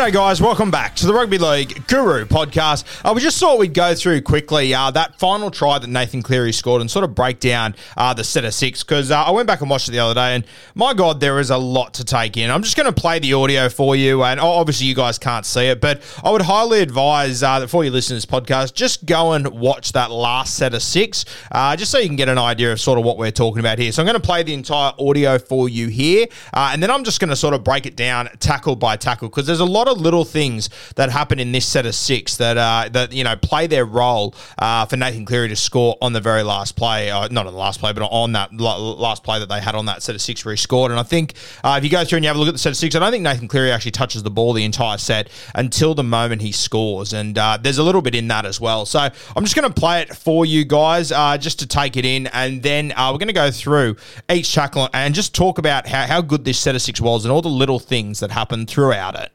G'day, guys. Welcome back to the Rugby League Guru podcast. Uh, we just thought we'd go through quickly uh, that final try that Nathan Cleary scored and sort of break down uh, the set of six because uh, I went back and watched it the other day and my God, there is a lot to take in. I'm just going to play the audio for you and obviously you guys can't see it, but I would highly advise uh, that before you listen to this podcast, just go and watch that last set of six uh, just so you can get an idea of sort of what we're talking about here. So I'm going to play the entire audio for you here and then I'm just going to sort of break it down tackle by tackle because there's a lot of little things that happen in this set of six that uh, that you know play their role uh, for Nathan Cleary to score on the very last play, uh, not on the last play, but on that last play that they had on that set of six where he scored. And I think uh, if you go through and you have a look at the set of six, I don't think Nathan Cleary actually touches the ball the entire set until the moment he scores, and uh, there's a little bit in that as well. So I'm just going to play it for you guys uh, just to take it in, and then we're going to go through each tackle and just talk about how, how good this set of six was and all the little things that happened throughout it.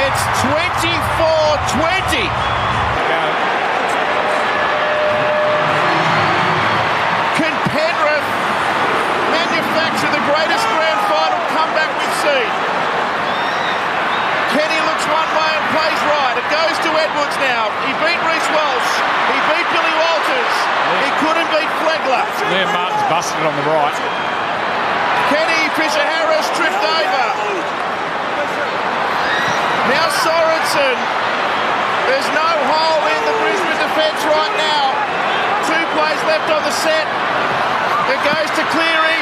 It's 24-20. Can Penrith manufacture the greatest grand final comeback we've seen? Kenny looks one way and plays right. It goes to Edwards now. He beat Reece Walsh. He beat Billy Walters. He couldn't beat Flegler. Liam Martin's busted on the right. Kenny Fisher Harris tripped over. Now Sorensen. There's no hole in the Brisbane defence right now. Two plays left on the set. It goes to Cleary.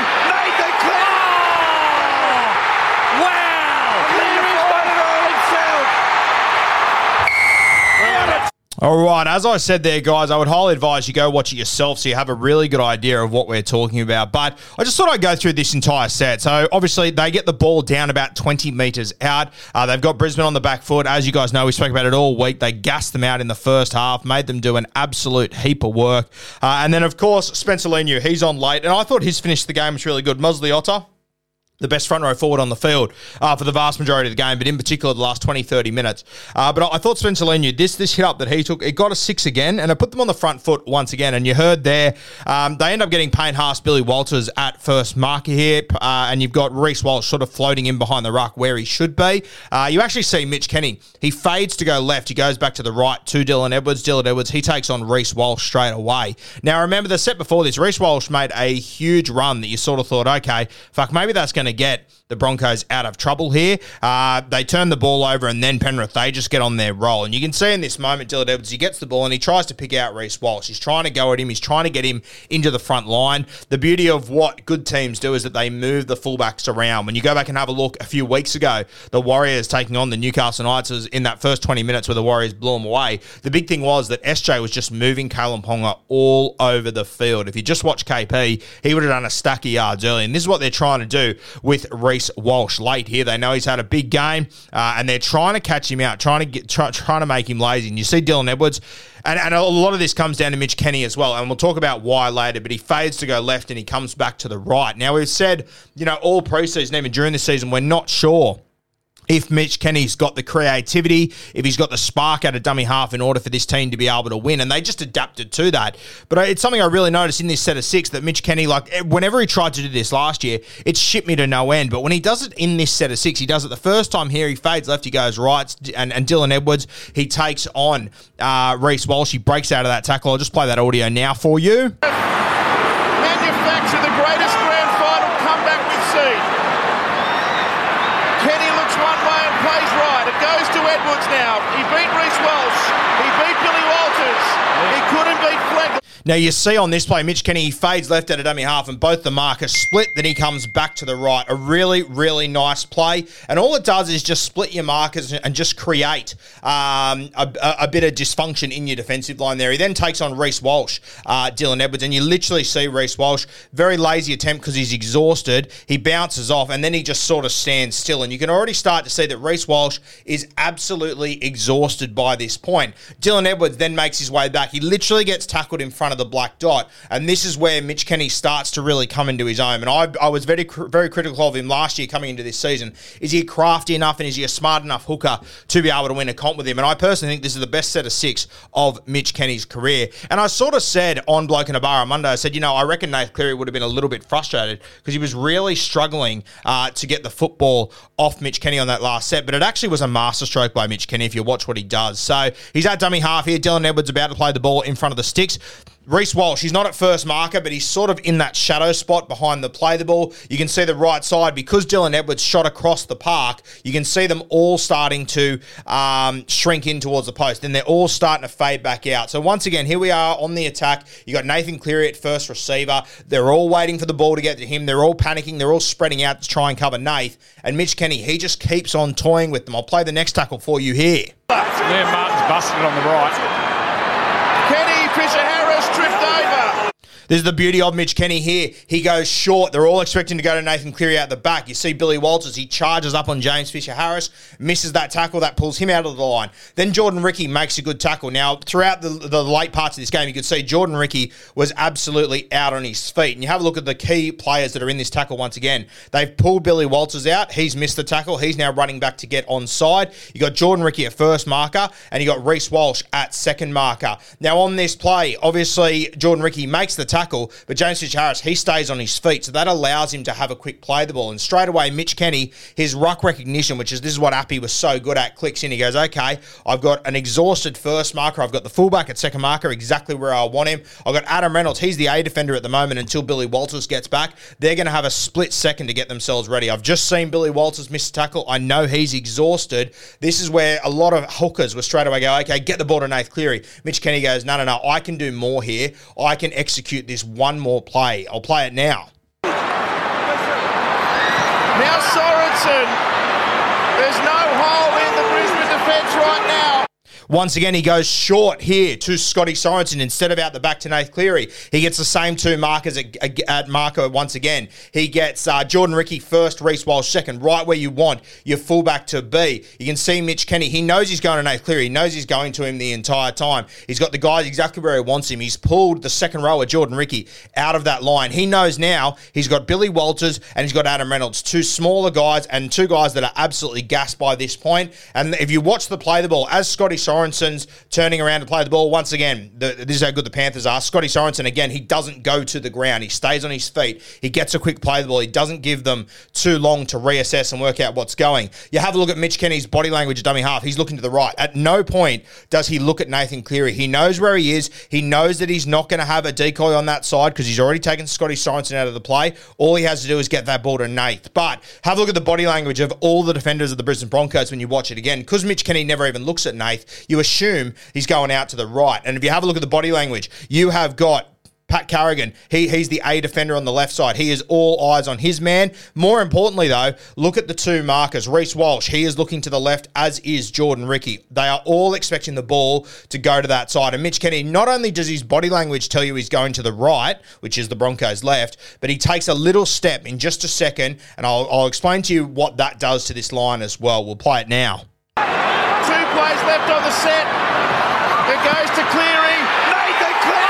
Wow! Cleary's done it all himself. All right, as I said there, guys, I would highly advise you go watch it yourself so you have a really good idea of what we're talking about. But I just thought I'd go through this entire set. So obviously they get the ball down about 20 metres out. Uh, they've got Brisbane on the back foot. As you guys know, we spoke about it all week. They gassed them out in the first half, made them do an absolute heap of work. Uh, and then, of course, Spencer Leniu, he's on late. And I thought his finish the game was really good. Moses Leota the best front row forward on the field uh, for the vast majority of the game, but in particular the last 20, 30 minutes. Uh, but I, thought Spencer Leniu, this this hit up that he took, it got a six again, and it put them on the front foot once again. And you heard there, um, they end up getting Payne Haas, Billy Walters at first marker here, uh, and you've got Reece Walsh sort of floating in behind the ruck where he should be. Uh, you actually see Mitch Kenny. He fades to go left. He goes back to the right to Dylan Edwards. Dylan Edwards, he takes on Reece Walsh straight away. Now, remember the set before this, Reece Walsh made a huge run that you sort of thought, okay, fuck, maybe that's going to get the Broncos out of trouble here. Uh, they turn the ball over, and then Penrith, they just get on their roll. And you can see in this moment, Dylan Edwards, he gets the ball and he tries to pick out Reece Walsh. He's trying to go at him, he's trying to get him into the front line. The beauty of what good teams do is that they move the fullbacks around. When you go back and have a look a few weeks ago, the Warriors taking on the Newcastle Knights was in that first 20 minutes where the Warriors blew them away. The big thing was that SJ was just moving Kalyn Ponga all over the field. If you just watch KP, he would have done a stack of yards early. And this is what they're trying to do with Reece Reece Walsh late here. They know he's had a big game, uh, and they're trying to catch him out, trying to get, try, trying to make him lazy. And you see Dylan Edwards, and, and a lot of this comes down to Mitch Kenny as well. And we'll talk about why later, but he fades to go left and he comes back to the right. Now, we've said, you know, all preseason, even during the season, we're not sure if Mitch Kenny's got the creativity, if he's got the spark at a dummy half in order for this team to be able to win. And they just adapted to that. But it's something I really noticed in this set of six that Mitch Kenny, like, eh, whenever he tried to do this last year, it shipped me to no end. But when he does it in this set of six, he does it the first time here, he fades left, he goes right. And, and Dylan Edwards, he takes on uh, Reece Walsh. He breaks out of that tackle. I'll just play that audio now for you. Manufacture the greatest grand final comeback we've seen. Kenny looks one way and plays right. It goes to Edwards now. He beat Reece Walsh. He beat Billy Walters. He couldn't beat Flegg. Now you see on this play, Mitch Kenny fades left at a dummy half, and both the markers split. Then he comes back to the right. A really, really nice play, and all it does is just split your markers and just create um, a, a, bit of dysfunction in your defensive line. There, he then takes on Reece Walsh, uh, Dylan Edwards, and you literally see Reece Walsh very lazy attempt because he's exhausted. He bounces off, and then he just sort of stands still, and you can already start to see that Reece Walsh is absolutely exhausted by this point. Dylan Edwards then makes his way back. He literally gets tackled in front of the black dot. And this is where Mitch Kenny starts to really come into his own. And I, I was very, very critical of him last year coming into this season. Is he crafty enough and is he a smart enough hooker to be able to win a comp with him? And I personally think this is the best set of six of Mitch Kenny's career. And I sort of said on Bloke in a Bar on Monday, I said, you know, I reckon Nath Cleary would have been a little bit frustrated because he was really struggling uh, to get the football off Mitch Kenny on that last set. But it actually was a masterstroke by Mitch Kenny if you watch what he does. So he's at dummy half here. Dylan Edwards about to play the ball in front of the sticks. Reece Walsh, he's not at first marker, but he's sort of in that shadow spot behind the play the ball. You can see the right side because Dylan Edwards shot across the park. You can see them all starting to um, shrink in towards the post. Then they're all starting to fade back out. So once again, here we are on the attack. You got Nathan Cleary at first receiver. They're all waiting for the ball to get to him. They're all panicking. They're all spreading out to try and cover Nath. And Mitch Kenny, he just keeps on toying with them. I'll play the next tackle for you here. Yeah, Martin's busted on the right. Kenny Fisher Harris tripped over. This is the beauty of Mitch Kenny here. He goes short. They're all expecting to go to Nathan Cleary out the back. You see Billy Walters. He charges up on James Fisher Harris, misses that tackle. That pulls him out of the line. Then Jordan Riki makes a good tackle. Now, throughout the, the late parts of this game, you could see Jordan Riki was absolutely out on his feet. And you have a look at the key players that are in this tackle once again. They've pulled Billy Walters out. He's missed the tackle. He's now running back to get onside. You got Jordan Riki at first marker, and you got Reece Walsh at second marker. Now, on this play, obviously, Jordan Riki makes the tackle, but James Fisher Harris, he stays on his feet. So that allows him to have a quick play the ball. And straight away, Mitch Kenny, his ruck recognition, which is this is what Api was so good at, clicks in. He goes, okay, I've got an exhausted first marker. I've got the fullback at second marker, exactly where I want him. I've got Adam Reynolds. He's the A defender at the moment until Billy Walters gets back. They're going to have a split second to get themselves ready. I've just seen Billy Walters miss a tackle. I know he's exhausted. This is where a lot of hookers were straight away go, okay, get the ball to Nath Cleary. Mitch Kenny goes, no, no, no, I can do more here. I can execute this one more play. I'll play it now. Now Sorensen. There's no hole in the Brisbane defence right now. Once again, he goes short here to Scotty Sorensen instead of out the back to Nath Cleary. He gets the same two markers at, at marker once again. He gets uh, Jordan Riki first, Reece Walsh second, right where you want your fullback to be. You can see Mitch Kenny. He knows he's going to Nath Cleary. He knows he's going to him the entire time. He's got the guys exactly where he wants him. He's pulled the second rower, Jordan Riki, out of that line. He knows now he's got Billy Walters and he's got Adam Reynolds, two smaller guys and two guys that are absolutely gassed by this point. And if you watch the play the ball, as Scotty Sorensen Sorensen's turning around to play the ball. Once again, the, this is how good the Panthers are. Scotty Sorensen, again, he doesn't go to the ground. He stays on his feet. He gets a quick play the ball. He doesn't give them too long to reassess and work out what's going. You have a look at Mitch Kenny's body language dummy half. He's looking to the right. At no point does he look at Nathan Cleary. He knows where he is. He knows that he's not going to have a decoy on that side because he's already taken Scotty Sorensen out of the play. All he has to do is get that ball to Nath. But have a look at the body language of all the defenders of the Brisbane Broncos when you watch it again. Because Mitch Kenny never even looks at Nath, you assume he's going out to the right. And if you have a look at the body language, you have got Pat Carrigan, he, he's the A defender on the left side. He is all eyes on his man. More importantly, though, look at the two markers. Reece Walsh, he is looking to the left, as is Jordan Riki. They are all expecting the ball to go to that side. And Mitch Kenny, not only does his body language tell you he's going to the right, which is the Broncos' left, but he takes a little step in just a second. And I'll, I'll explain to you what that does to this line as well. We'll play it now. Two plays left on the set. It goes to Cleary. Nathan Cleary.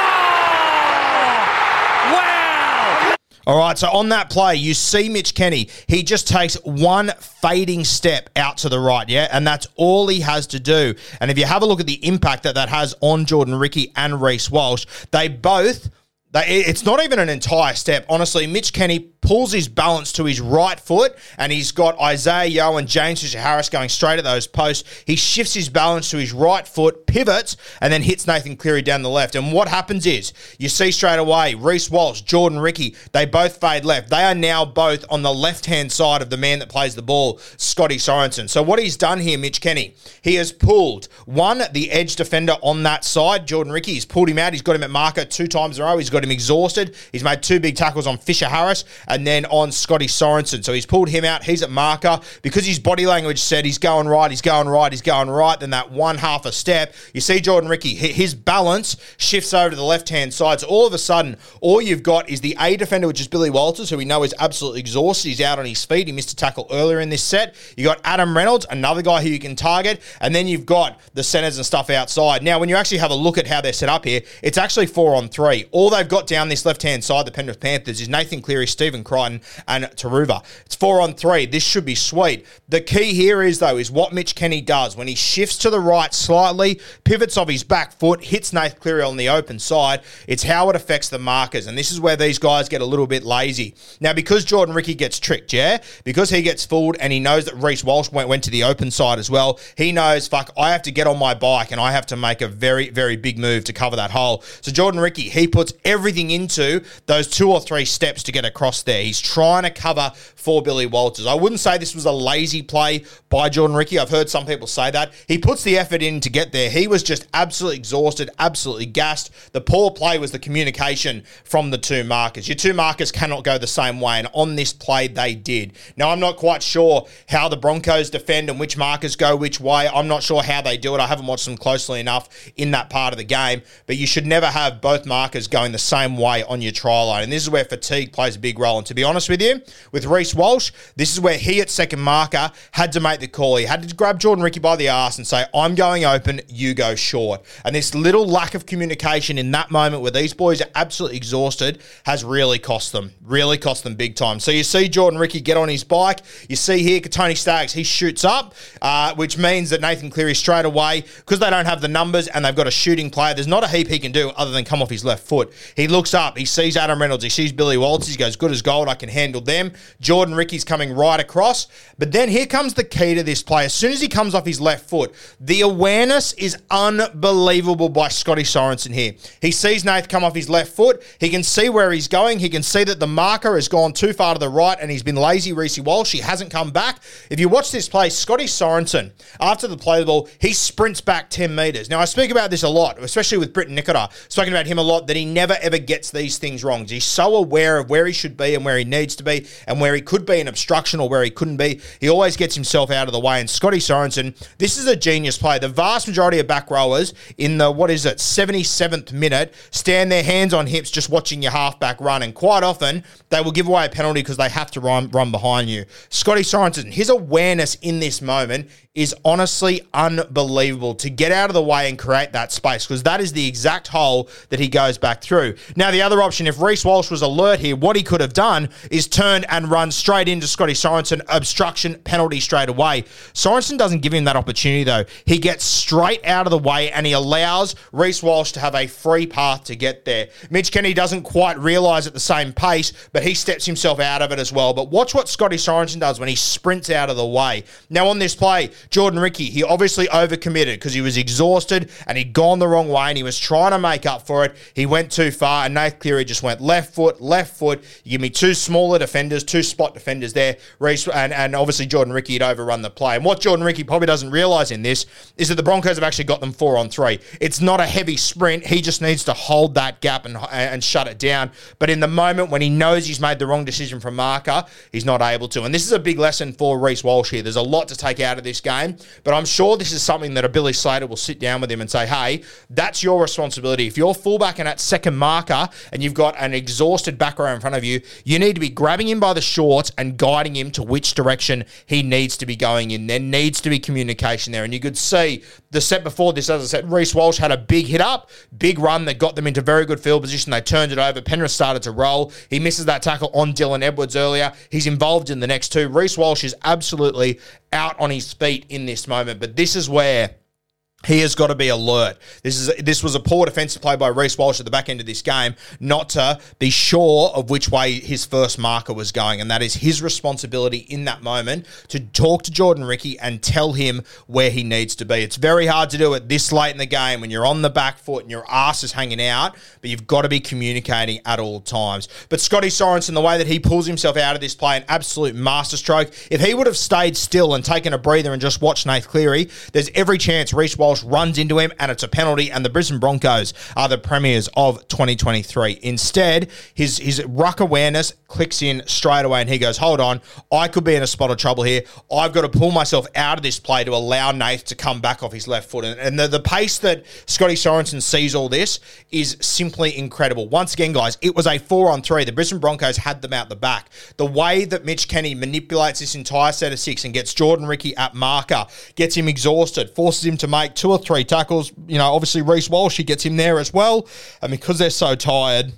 Wow! All right, so on that play, you see Mitch Kenny. He just takes one fading step out to the right, yeah? And that's all he has to do. And if you have a look at the impact that that has on Jordan Riki and Reece Walsh, they both. It's not even an entire step. Honestly, Mitch Kenny pulls his balance to his right foot, and he's got Isaah Yeo and James Fisher Harris going straight at those posts. He shifts his balance to his right foot, pivots, and then hits Nathan Cleary down the left. And what happens is you see straight away Reece Walsh, Jordan Riki, they both fade left. They are now both on the left hand side of the man that plays the ball, Scotty Sorensen. So what he's done here, Mitch Kenny, he has pulled one, the edge defender on that side, Jordan Riki. He's pulled him out. He's got him at marker two times in a row. He's got him exhausted. He's made two big tackles on Fisher Harris and then on Scotty Sorensen. So he's pulled him out. He's at marker because his body language said he's going right, he's going right, he's going right. Then that one half a step, you see Jordan Riki, his balance shifts over to the left hand side. So all of a sudden, all you've got is the A defender, which is Billy Walters, who we know is absolutely exhausted. He's out on his feet. He missed a tackle earlier in this set. You got Adam Reynolds, another guy who you can target, and then you've got the centers and stuff outside. Now, when you actually have a look at how they're set up here, it's actually four on three. All they've got down this left hand side, the Penrith Panthers, is Nathan Cleary, Stephen Crichton, and Turuva. It's four on three. This should be sweet. The key here is, though, is what Mitch Kenny does when he shifts to the right slightly, pivots off his back foot, hits Nathan Cleary on the open side. It's how it affects the markers. And this is where these guys get a little bit lazy. Now, because Jordan Riki gets tricked, yeah, because he gets fooled and he knows that Reece Walsh went, went to the open side as well, he knows, fuck, I have to get on my bike and I have to make a very, very big move to cover that hole. So Jordan Riki, he puts everything into those two or three steps to get across there. He's trying to cover for Billy Walters. I wouldn't say this was a lazy play by Jordan Riki. I've heard some people say that. He puts the effort in to get there. He was just absolutely exhausted, absolutely gassed. The poor play was the communication from the two markers. Your two markers cannot go the same way, and on this play, they did. Now, I'm not quite sure how the Broncos defend and which markers go which way. I'm not sure how they do it. I haven't watched them closely enough in that part of the game, but you should never have both markers going the same way on your try line. And this is where fatigue plays a big role. And to be honest with you, with Reece Walsh, this is where he at second marker had to make the call. He had to grab Jordan Riki by the ass and say, I'm going open, you go short. And this little lack of communication in that moment where these boys are absolutely exhausted has really cost them, really cost them big time. So you see Jordan Riki get on his bike. You see here, Tony Staggs, he shoots up, uh, which means that Nathan Cleary straight away, because they don't have the numbers and they've got a shooting player, there's not a heap he can do other than come off his left foot. He looks up, he sees Adam Reynolds, he sees Billy Walters, he goes, good as gold, I can handle them. Jordan Riki's coming right across. But then here comes the key to this play. As soon as he comes off his left foot, the awareness is unbelievable by Scotty Sorensen here. He sees Nath come off his left foot. He can see where he's going. He can see that the marker has gone too far to the right and he's been lazy, Reece Walsh. He hasn't come back. If you watch this play, Scotty Sorensen, after the play the ball, he sprints back 10 metres. Now, I speak about this a lot, especially with Briton Nikora. Spoken about him a lot, that he never ever gets these things wrong. He's so aware of where he should be and where he needs to be and where he could be an obstruction or where he couldn't be. He always gets himself out of the way. And Scotty Sorensen, this is a genius play. The vast majority of back rowers in the, what is it, 77th minute stand their hands on hips just watching your halfback run. And quite often, they will give away a penalty because they have to run, run behind you. Scotty Sorensen, his awareness in this moment is honestly unbelievable to get out of the way and create that space because that is the exact hole that he goes back through. Now, the other option, if Reece Walsh was alert here, what he could have done is turned and run straight into Scotty Sorensen, obstruction penalty straight away. Sorensen doesn't give him that opportunity though. He gets straight out of the way and he allows Reece Walsh to have a free path to get there. Mitch Kenny doesn't quite realise at the same pace, but he steps himself out of it as well. But watch what Scotty Sorensen does when he sprints out of the way. Now, on this play, Jordan Riki, he obviously overcommitted because he was exhausted and he'd gone the wrong way and he was trying to make up for it. He went too far and Nath Cleary just went left foot, left foot. You give me two smaller defenders, two spot defenders there. Reece, and, and obviously Jordan Riki had overrun the play. And what Jordan Riki probably doesn't realise in this is that the Broncos have actually got them four on three. It's not a heavy sprint. He just needs to hold that gap and, and shut it down. But in the moment when he knows he's made the wrong decision from marker, he's not able to. And this is a big lesson for Reece Walsh here. There's a lot to take out of this game, but I'm sure this is something that a Billy Slater will sit down with him and say, hey, that's your responsibility. If you're fullback and at second marker and you've got an exhausted back row in front of you, you need to be grabbing him by the shorts and guiding him to which direction he needs to be going in. There needs to be communication there. And you could see the set before this, as I said, Reece Walsh had a big hit up, big run that got them into very good field position. They turned it over. Penrith started to roll. He misses that tackle on Dylan Edwards earlier. He's involved in the next two. Reece Walsh is absolutely out on his feet in this moment. But this is where he has got to be alert. This is this was a poor defensive play by Reece Walsh at the back end of this game, not to be sure of which way his first marker was going, and that is his responsibility in that moment to talk to Jordan Riki and tell him where he needs to be. It's very hard to do it this late in the game when you're on the back foot and your ass is hanging out, but you've got to be communicating at all times. But Scotty Sorensen, the way that he pulls himself out of this play, an absolute masterstroke. If he would have stayed still and taken a breather and just watched Nath Cleary, there's every chance Reece Walsh Walsh runs into him and it's a penalty, and the Brisbane Broncos are the premiers of 2023. Instead, his, his ruck awareness clicks in straight away and he goes, Hold on, I could be in a spot of trouble here. I've got to pull myself out of this play to allow Nath to come back off his left foot. And, and the, the pace that Scotty Sorensen sees all this is simply incredible. Once again, guys, it was a four on three. The Brisbane Broncos had them out the back. The way that Mitch Kenny manipulates this entire set of six and gets Jordan Riki at marker, gets him exhausted, forces him to make two or three tackles. You know, obviously Reece Walsh, he gets him there as well. And because they're so tired,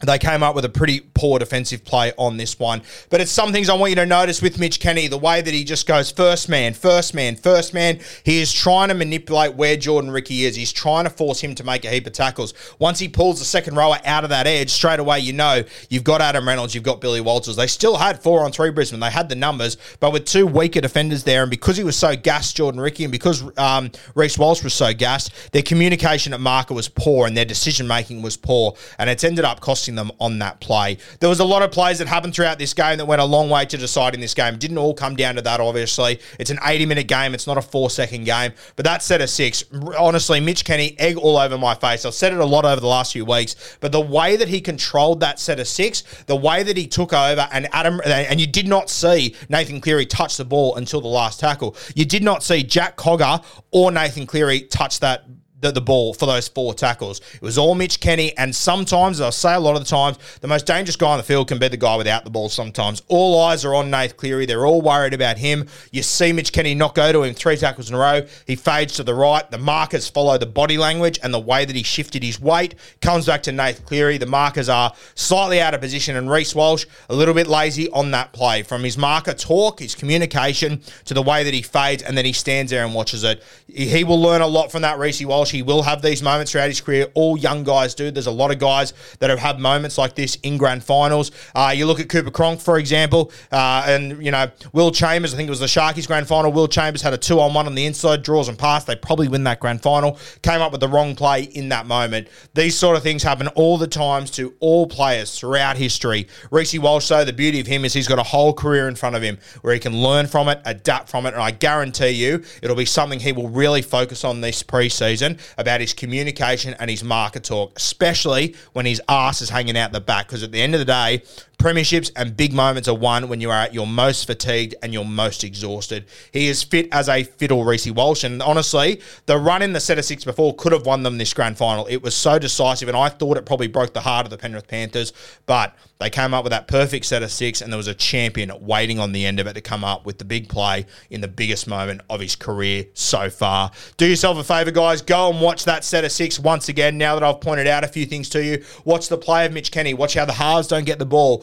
they came up with a pretty poor defensive play on this one. But it's some things I want you to notice with Mitch Kenny, the way that he just goes first man, first man, first man. He is trying to manipulate where Jordan Riki is. He's trying to force him to make a heap of tackles. Once he pulls the second rower out of that edge, straight away you know you've got Adam Reynolds, you've got Billy Walters. They still had four on three Brisbane. They had the numbers, but with two weaker defenders there, and because he was so gassed, Jordan Riki, and because um, Reece Walsh was so gassed, their communication at marker was poor and their decision making was poor. And it's ended up costing them on that play. There was a lot of plays that happened throughout this game that went a long way to deciding this game. Didn't all come down to that, obviously. It's an 80 minute game, it's not a four second game. But that set of six, honestly, Mitch Kenny, egg all over my face. I've said it a lot over the last few weeks, but the way that he controlled that set of six, the way that he took over, and Adam, and you did not see Nathan Cleary touch the ball until the last tackle. You did not see Jack Cogger or Nathan Cleary touch that the, the ball for those four tackles. It was all Mitch Kenny, and sometimes, I'll say a lot of the times, the most dangerous guy on the field can be the guy without the ball sometimes. All eyes are on Nath Cleary. They're all worried about him. You see Mitch Kenny not go to him three tackles in a row. He fades to the right. The markers follow the body language and the way that he shifted his weight. Comes back to Nath Cleary. The markers are slightly out of position, and Reece Walsh a little bit lazy on that play. From his marker talk, his communication, to the way that he fades, and then he stands there and watches it. He will learn a lot from that, Reece Walsh. He will have these moments throughout his career. All young guys do. There's a lot of guys that have had moments like this in grand finals. Uh, you look at Cooper Cronk, for example, uh, and, you know, Will Chambers, I think it was the Sharkies grand final. Will Chambers had a two on one on the inside, draws and pass. They probably win that grand final. Came up with the wrong play in that moment. These sort of things happen all the times to all players throughout history. Reece Walsh, though, the beauty of him is he's got a whole career in front of him where he can learn from it, adapt from it, and I guarantee you it'll be something he will really focus on this preseason about his communication and his market talk, especially when his ass is hanging out the back. Because at the end of the day, Premierships and big moments are won when you are at your most fatigued and your most exhausted. He is fit as a fiddle, Reece Walsh. And honestly, the run in the set of six before could have won them this grand final. It was so decisive, and I thought it probably broke the heart of the Penrith Panthers. But they came up with that perfect set of six, and there was a champion waiting on the end of it to come up with the big play in the biggest moment of his career so far. Do yourself a favour, guys. Go and watch that set of six once again. Now that I've pointed out a few things to you, watch the play of Mitch Kenny. Watch how the halves don't get the ball.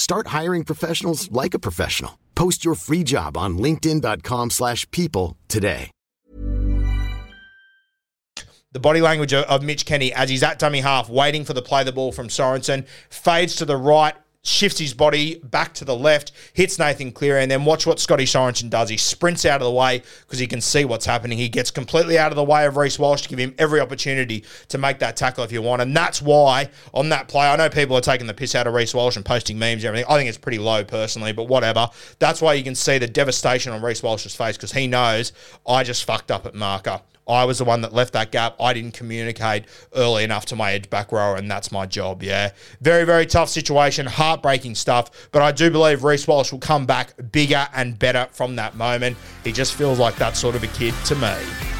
Start hiring professionals like a professional. Post your free job on linkedin.com/people slash people today. the body language of Mitch Kenny as he's at dummy half, waiting for the play the ball from Sorensen, fades to the right, shifts his body back to the left, hits Nathan Cleary, and then watch what Scotty Sorensen does. He sprints out of the way because he can see what's happening. He gets completely out of the way of Reece Walsh to give him every opportunity to make that tackle if you want. And that's why on that play, I know people are taking the piss out of Reece Walsh and posting memes and everything. I think it's pretty low personally, but whatever. That's why you can see the devastation on Reece Walsh's face because he knows I just fucked up at marker. I was the one that left that gap. I didn't communicate early enough to my edge back rower, and that's my job. Yeah. Very, very tough situation, heartbreaking stuff. But I do believe Reece Walsh will come back bigger and better from that moment. He just feels like that sort of a kid to me.